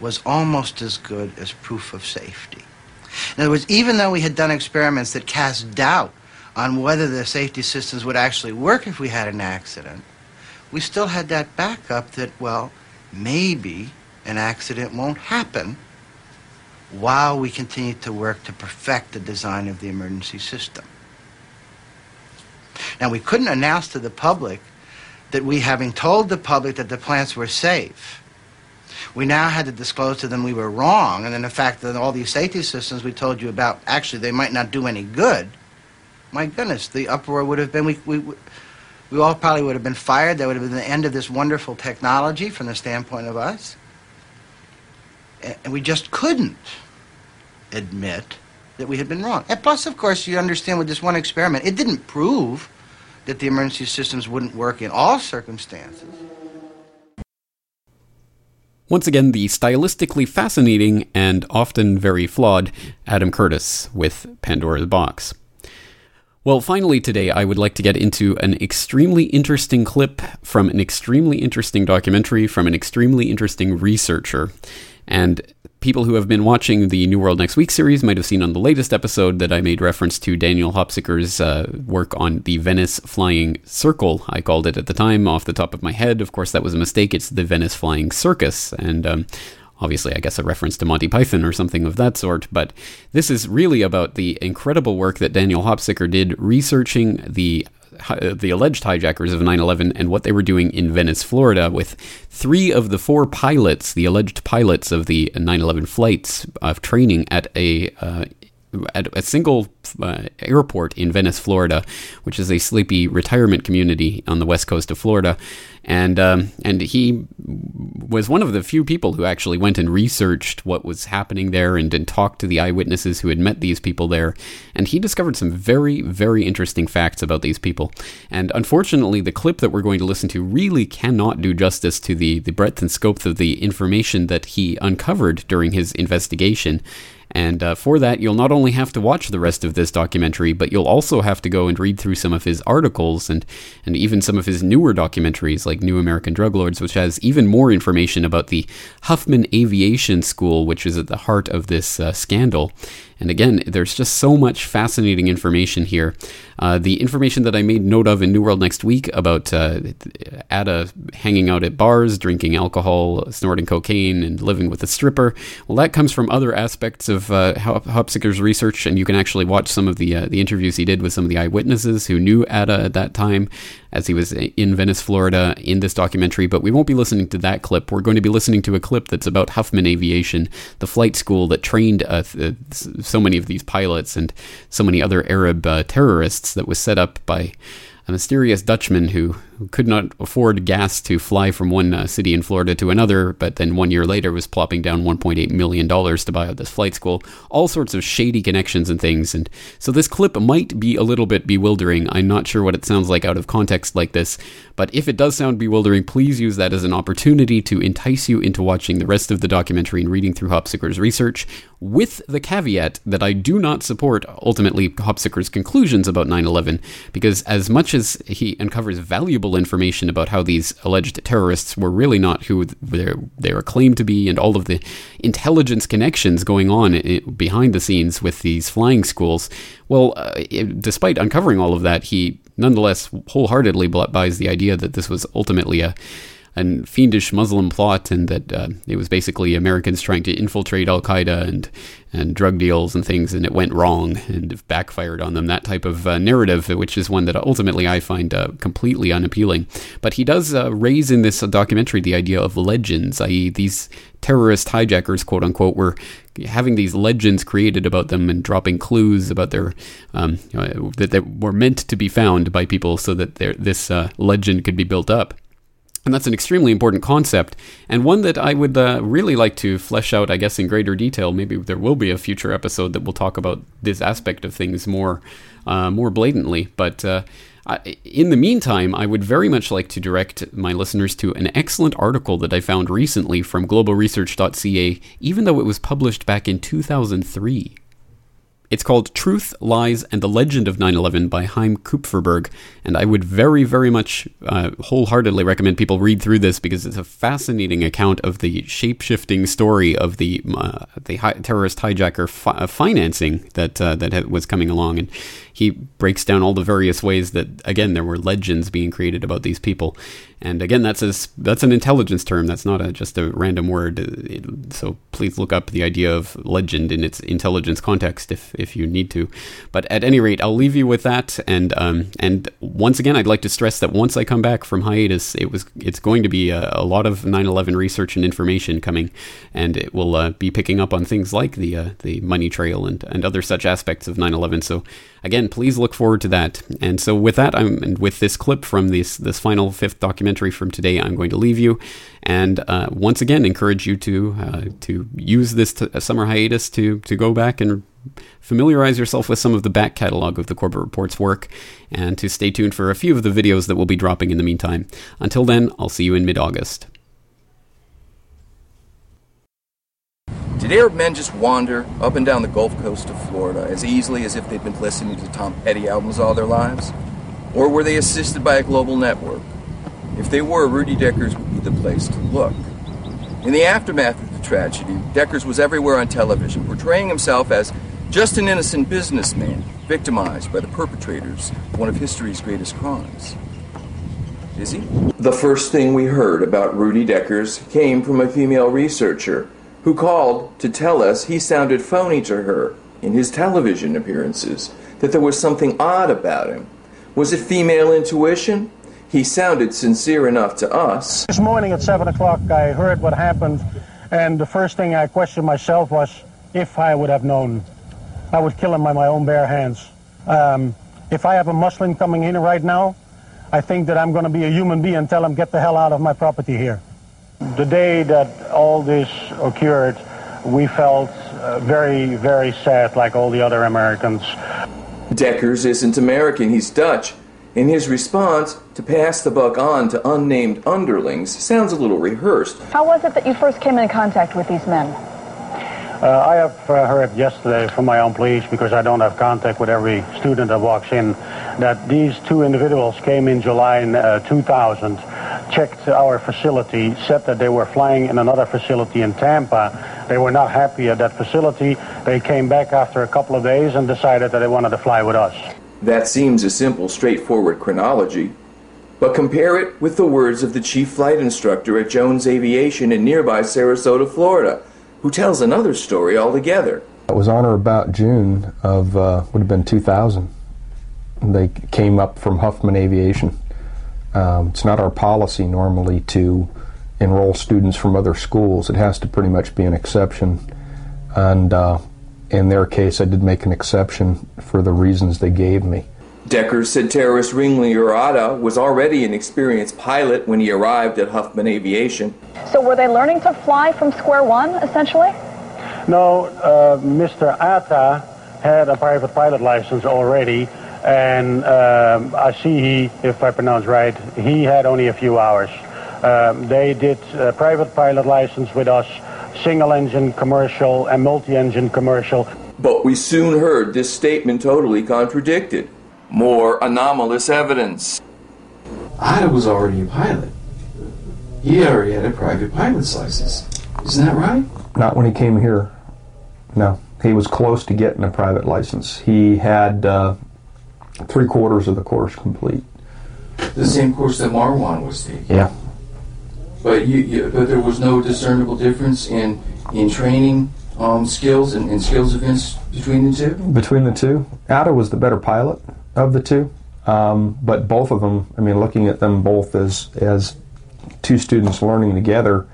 Speaker 38: was almost as good as proof of safety. In other words, even though we had done experiments that cast doubt on whether the safety systems would actually work if we had an accident, we still had that backup that, well, maybe an accident won't happen while we continue to work to perfect the design of the emergency system. Now, we couldn't announce to the public that we, having told the public that the plants were safe, we now had to disclose to them we were wrong, and then the fact that all these safety systems we told you about, actually, they might not do any good. My goodness, the uproar would have been, we, we, we all probably would have been fired. That would have been the end of this wonderful technology from the standpoint of us. And we just couldn't admit that we had been wrong. And plus, of course, you understand with this one experiment, it didn't prove that the emergency systems wouldn't work in all circumstances.
Speaker 1: Once again, the stylistically fascinating and often very flawed Adam Curtis with Pandora's Box. Well, finally, today I would like to get into an extremely interesting clip from an extremely interesting documentary from an extremely interesting researcher. And people who have been watching the New World Next Week series might have seen on the latest episode that I made reference to Daniel Hopsicker's uh, work on the Venice Flying Circle. I called it at the time off the top of my head. Of course, that was a mistake. It's the Venice Flying Circus. And um, obviously, I guess a reference to Monty Python or something of that sort. But this is really about the incredible work that Daniel Hopsicker did researching the the alleged hijackers of 9/11 and what they were doing in Venice, Florida, with three of the four pilots, the alleged pilots of the 9/11 flights, of training at a uh, at a single uh, airport in Venice, Florida, which is a sleepy retirement community on the west coast of Florida, and um, and he was one of the few people who actually went and researched what was happening there and, and talked to the eyewitnesses who had met these people there, and he discovered some very very interesting facts about these people. And unfortunately, the clip that we're going to listen to really cannot do justice to the the breadth and scope of the information that he uncovered during his investigation. And uh, for that, you'll not only have to watch the rest of this documentary, but you'll also have to go and read through some of his articles and, and even some of his newer documentaries, like New American Drug Lords, which has even more information about the Huffman Aviation School, which is at the heart of this uh, scandal. And again, there's just so much fascinating information here. Uh, the information that I made note of in New World Next Week about uh, Atta hanging out at bars, drinking alcohol, snorting cocaine, and living with a stripper, well, that comes from other aspects of uh, Hopsicker's research, and you can actually watch some of the uh, the interviews he did with some of the eyewitnesses who knew Atta at that time, as he was in Venice, Florida, in this documentary. But we won't be listening to that clip. We're going to be listening to a clip that's about Huffman Aviation, the flight school that trained uh, so many of these pilots and so many other Arab uh, terrorists that was set up by a mysterious Dutchman who, could not afford gas to fly from one uh, city in Florida to another, but then one year later was plopping down $1.8 million to buy out this flight school. All sorts of shady connections and things. And so this clip might be a little bit bewildering. I'm not sure what it sounds like out of context like this, but if it does sound bewildering, please use that as an opportunity to entice you into watching the rest of the documentary and reading through Hopsicker's research, with the caveat that I do not support ultimately Hopsicker's conclusions about 9 11, because as much as he uncovers valuable information about how these alleged terrorists were really not who they are claimed to be and all of the intelligence connections going on behind the scenes with these flying schools, well, uh, despite uncovering all of that, he nonetheless wholeheartedly buys the idea that this was ultimately a a fiendish Muslim plot, and that uh, it was basically Americans trying to infiltrate Al Qaeda and and drug deals and things, and it went wrong and backfired on them. That type of uh, narrative, which is one that ultimately I find uh, completely unappealing. But he does uh, raise in this documentary the idea of legends, i.e., these terrorist hijackers, quote unquote, were having these legends created about them and dropping clues about their um, that they were meant to be found by people so that this uh, legend could be built up. And that's an extremely important concept, and one that I would uh, really like to flesh out, I guess, in greater detail. Maybe there will be a future episode that will talk about this aspect of things more, uh, more blatantly. But uh, in the meantime, I would very much like to direct my listeners to an excellent article that I found recently from globalresearch.ca, even though it was published back in 2003. It's called Truth, Lies, and the Legend of 9 11 by Chaim Kupferberg, and I would very, very much uh, wholeheartedly recommend people read through this because it's a fascinating account of the shape shifting story of the uh, the hi- terrorist hijacker fi- uh, financing that, uh, that was coming along. And he breaks down all the various ways that, again, there were legends being created about these people. And again, that's a, that's an intelligence term. That's not a, just a random word. So please look up the idea of legend in its intelligence context if, if you need to. But at any rate, I'll leave you with that. And um, and once again, I'd like to stress that once I come back from hiatus, it was it's going to be a, a lot of 9/11 research and information coming, and it will uh, be picking up on things like the uh, the money trail and and other such aspects of 9/11. So again, please look forward to that. And so with that, I'm and with this clip from this this final fifth documentary from today, I'm going to leave you, and uh, once again encourage you to uh, to use this t- summer hiatus to to go back and familiarize yourself with some of the back catalog of the Corbett Report's work, and to stay tuned for a few of the videos that we'll be dropping in the meantime. Until then, I'll see you in mid August.
Speaker 39: Did Arab men just wander up and down the Gulf Coast of Florida as easily as if they'd been listening to Tom Petty albums all their lives? Or were they assisted by a global network? If they were, Rudy Dekkers would be the place to look. In the aftermath of the tragedy, Dekkers was everywhere on television, portraying himself as just an innocent businessman, victimized by the perpetrators of one of history's greatest crimes. Is he? The first thing we heard about Rudy Dekkers came from a female researcher who called to tell us he sounded phony to her in his television appearances, that there was something odd about him. Was it female intuition? He sounded sincere enough to us.
Speaker 40: This morning at 7 o'clock, I heard what happened, and the first thing I questioned myself was if I would have known. I would kill him by my own bare hands. Um, if I have a Muslim coming in right now, I think that I'm going to be a human being and tell him, get the hell out of my property here. The day that all this occurred, we felt uh, very, very sad, like all the other Americans.
Speaker 39: Dekkers isn't American, he's Dutch. In his response, to pass the buck on to unnamed underlings sounds a little rehearsed.
Speaker 41: How was it that you first came in contact with these men?
Speaker 40: Uh, I have uh, heard yesterday from my police, because I don't have contact with every student that walks in, that these two individuals came in July in, uh, 2000, checked our facility, said that they were flying in another facility in Tampa. They were not happy at that facility. They came back after a couple of days and decided that they wanted to fly with us.
Speaker 39: That seems a simple, straightforward chronology. But compare it with the words of the chief flight instructor at Jones Aviation in nearby Sarasota, Florida, who tells another story altogether.
Speaker 42: It was on or about June of, uh, would have been 2000. They came up from Huffman Aviation. Um, it's not our policy normally to enroll students from other schools. It has to pretty much be an exception. And uh, in their case, I did make an exception for the reasons they gave me.
Speaker 39: Deckers said terrorist ringleader Atta was already an experienced pilot when he arrived at Huffman Aviation.
Speaker 41: So were they learning to fly from square one, essentially?
Speaker 40: No, uh, Mr. Atta had a private pilot license already, and um, I see he, if I pronounce right, he had only a few hours. Um, they did a private pilot license with us, single engine commercial and multi engine commercial.
Speaker 39: But we soon heard this statement totally contradicted. More anomalous evidence.
Speaker 43: Atta was already a pilot. He already had a private pilot's license. Isn't that right?
Speaker 42: Not when he came here. No. He was close to getting a private license. He had uh, three quarters of the course complete.
Speaker 43: The same course that Marwan was taking.
Speaker 42: Yeah.
Speaker 43: But you, you but there was no discernible difference in in training um, skills and, and skills events between the two.
Speaker 42: Between the two, Atta was the better pilot of the two. Um, but both of them, I mean, looking at them both as as two students learning together,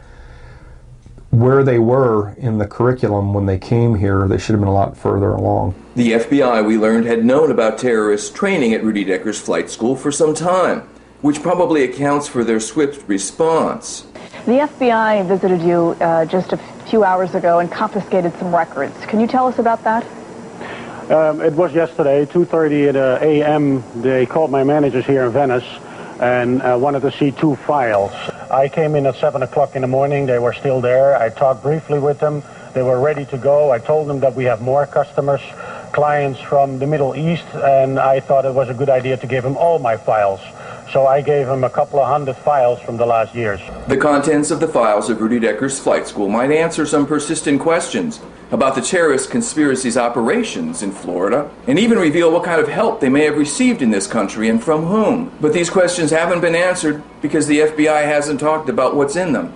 Speaker 42: where they were in the curriculum when they came here, they should have been a lot further along.
Speaker 39: The FBI, we learned, had known about terrorist training at Rudy Dekker's flight school for some time. which probably accounts for their swift response.
Speaker 41: The FBI visited you uh, just a few hours ago and confiscated some records. Can you tell us about that?
Speaker 40: Um, it was yesterday, 2.30 a.m. They called my managers here in Venice and uh, wanted to see two files. I came in at 7 o'clock in the morning. They were still there. I talked briefly with them. They were ready to go. I told them that we have more customers, clients from the Middle East, and I thought it was a good idea to give them all my files. So I gave him a couple of hundred files from the last years.
Speaker 39: The contents of the files of Rudy Dekker's flight school might answer some persistent questions about the terrorist conspiracy's operations in Florida, and even reveal what kind of help they may have received in this country and from whom. But these questions haven't been answered because the FBI hasn't talked about what's in them.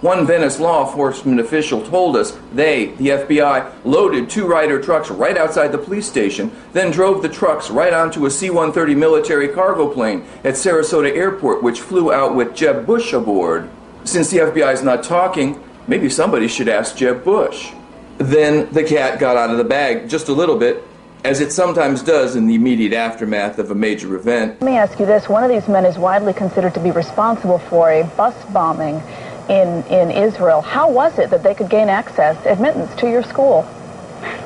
Speaker 39: One Venice law enforcement official told us they, the FBI, loaded two Ryder trucks right outside the police station, then drove the trucks right onto a C 130 military cargo plane at Sarasota Airport, which flew out with Jeb Bush aboard. Since the FBI is not talking, maybe somebody should ask Jeb Bush. Then the cat got out of the bag just a little bit, as it sometimes does in the immediate aftermath of a major event.
Speaker 41: Let me ask you this. One of these men is widely considered to be responsible for a bus bombing in, in Israel. How was it that they could gain access, admittance to your school?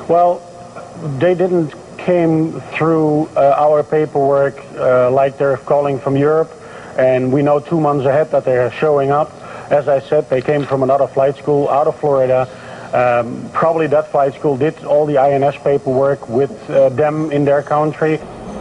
Speaker 40: Well, they didn't came through uh, our paperwork uh, like they're calling from Europe, and we know two months ahead that they are showing up. As I said, they came from another flight school out of Florida. Um, probably that flight school did all the INS paperwork with uh, them in their country.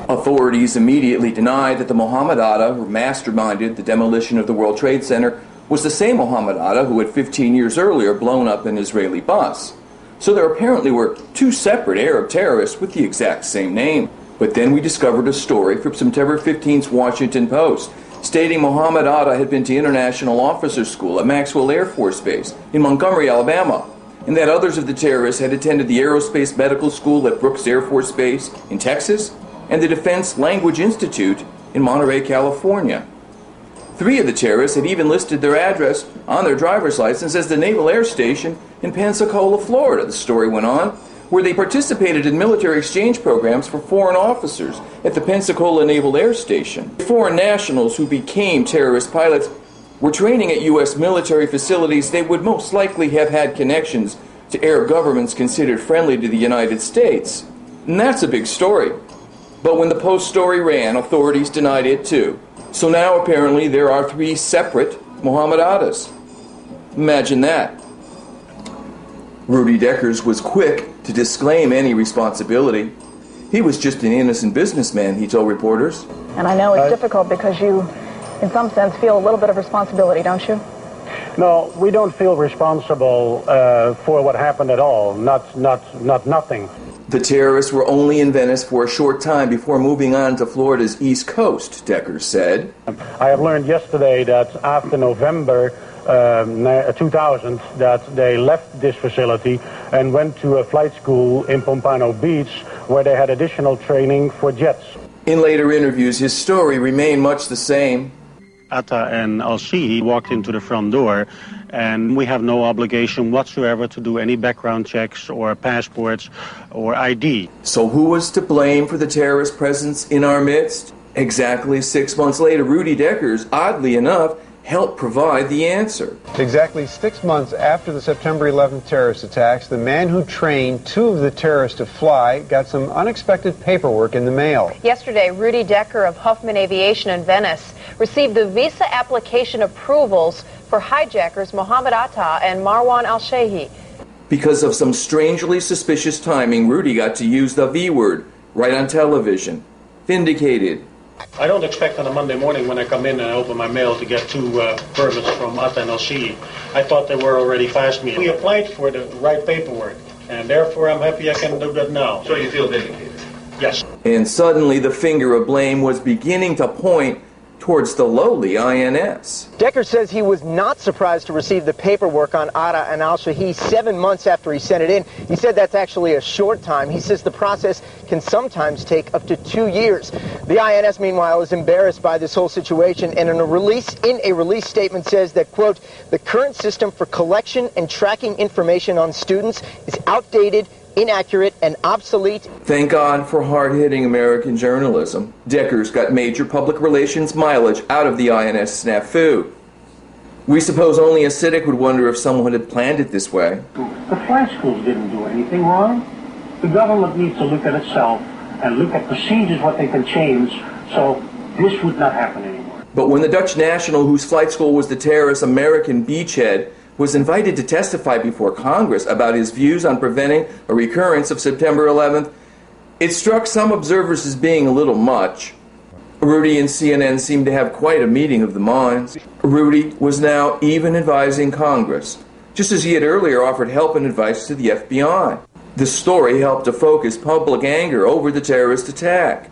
Speaker 39: Authorities immediately denied that the Mohammed Atta who masterminded the demolition of the World Trade Center was the same Mohammed Atta who had 15 years earlier blown up an Israeli bus. So there apparently were two separate Arab terrorists with the exact same name. But then we discovered a story from September 15th's Washington Post stating Mohammed Atta had been to International Officer School at Maxwell Air Force Base in Montgomery, Alabama, and that others of the terrorists had attended the Aerospace Medical School at Brooks Air Force Base in Texas and the Defense Language Institute in Monterey, California. Three of the terrorists had even listed their address on their driver's license as the Naval Air Station in Pensacola, Florida, the story went on, where they participated in military exchange programs for foreign officers at the Pensacola Naval Air Station. Foreign nationals who became terrorist pilots were training at U.S. military facilities they would most likely have had connections to Arab governments considered friendly to the United States. And that's a big story. But when the Post story ran, authorities denied it too. So now apparently there are three separate Mohammed Attas. Imagine that. Rudy Dekkers was quick to disclaim any responsibility. He was just an innocent businessman, he told reporters.
Speaker 41: And I know it's uh, difficult because you, in some sense, feel a little bit of responsibility, don't you?
Speaker 40: No, we don't feel responsible uh, for what happened at all. Not, not, not nothing.
Speaker 39: The terrorists were only in Venice for a short time before moving on to Florida's east coast, Dekker said.
Speaker 40: I have learned yesterday that after November um, 2000 that they left this facility and went to a flight school in Pompano Beach where they had additional training for jets.
Speaker 39: In later interviews, his story remained much the same.
Speaker 40: Atta and Al-Shehhi walked into the front door and we have no obligation whatsoever to do any background checks or passports or ID.
Speaker 39: So who was to blame for the terrorist presence in our midst? Exactly six months later, Rudy Dekkers, oddly enough, helped provide the answer.
Speaker 44: Exactly six months after the September 11th terrorist attacks, the man who trained two of the terrorists to fly got some unexpected paperwork in the mail.
Speaker 45: Yesterday, Rudy Dekker of Huffman Aviation in Venice received the visa application approvals for hijackers Mohammed Atta and Marwan Al Shehhi.
Speaker 39: Because of some strangely suspicious timing, Rudy got to use the V word right on television. Vindicated.
Speaker 40: I don't expect on a Monday morning when I come in and I open my mail to get two uh, permits from Atta. I thought they were already fast me. We applied for the right paperwork, and therefore I'm happy I can do that now.
Speaker 39: So you feel vindicated?
Speaker 40: Yes.
Speaker 39: And suddenly the finger of blame was beginning to point towards the lowly INS.
Speaker 46: Dekker says he was not surprised to receive the paperwork on Atta and Al Shehhi seven months after he sent it in. He said that's actually a short time. He says the process can sometimes take up to two years. The INS, meanwhile, is embarrassed by this whole situation and in a release in a release statement says that quote the current system for collection and tracking information on students is outdated inaccurate and obsolete.
Speaker 39: Thank God for hard hitting American journalism. Dekkers got major public relations mileage out of the INS snafu. We suppose only a cynic would wonder if someone had planned it this way.
Speaker 40: The flight schools didn't do anything wrong. The government needs to look at itself and look at procedures, what they can change, so this would not happen anymore.
Speaker 39: But when the Dutch national whose flight school was the terrorist American beachhead was invited to testify before Congress about his views on preventing a recurrence of September 11th, it struck some observers as being a little much. Rudy and CNN seemed to have quite a meeting of the minds. Rudy was now even advising Congress, just as he had earlier offered help and advice to the FBI. The story helped to focus public anger over the terrorist attack.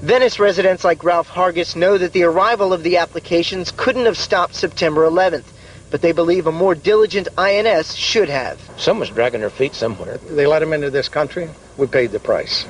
Speaker 46: Venice residents like Ralph Hargis know that the arrival of the applications couldn't have stopped September 11th, but they believe a more diligent INS should have.
Speaker 47: Someone's dragging their feet somewhere. They let them into this country. We paid the price.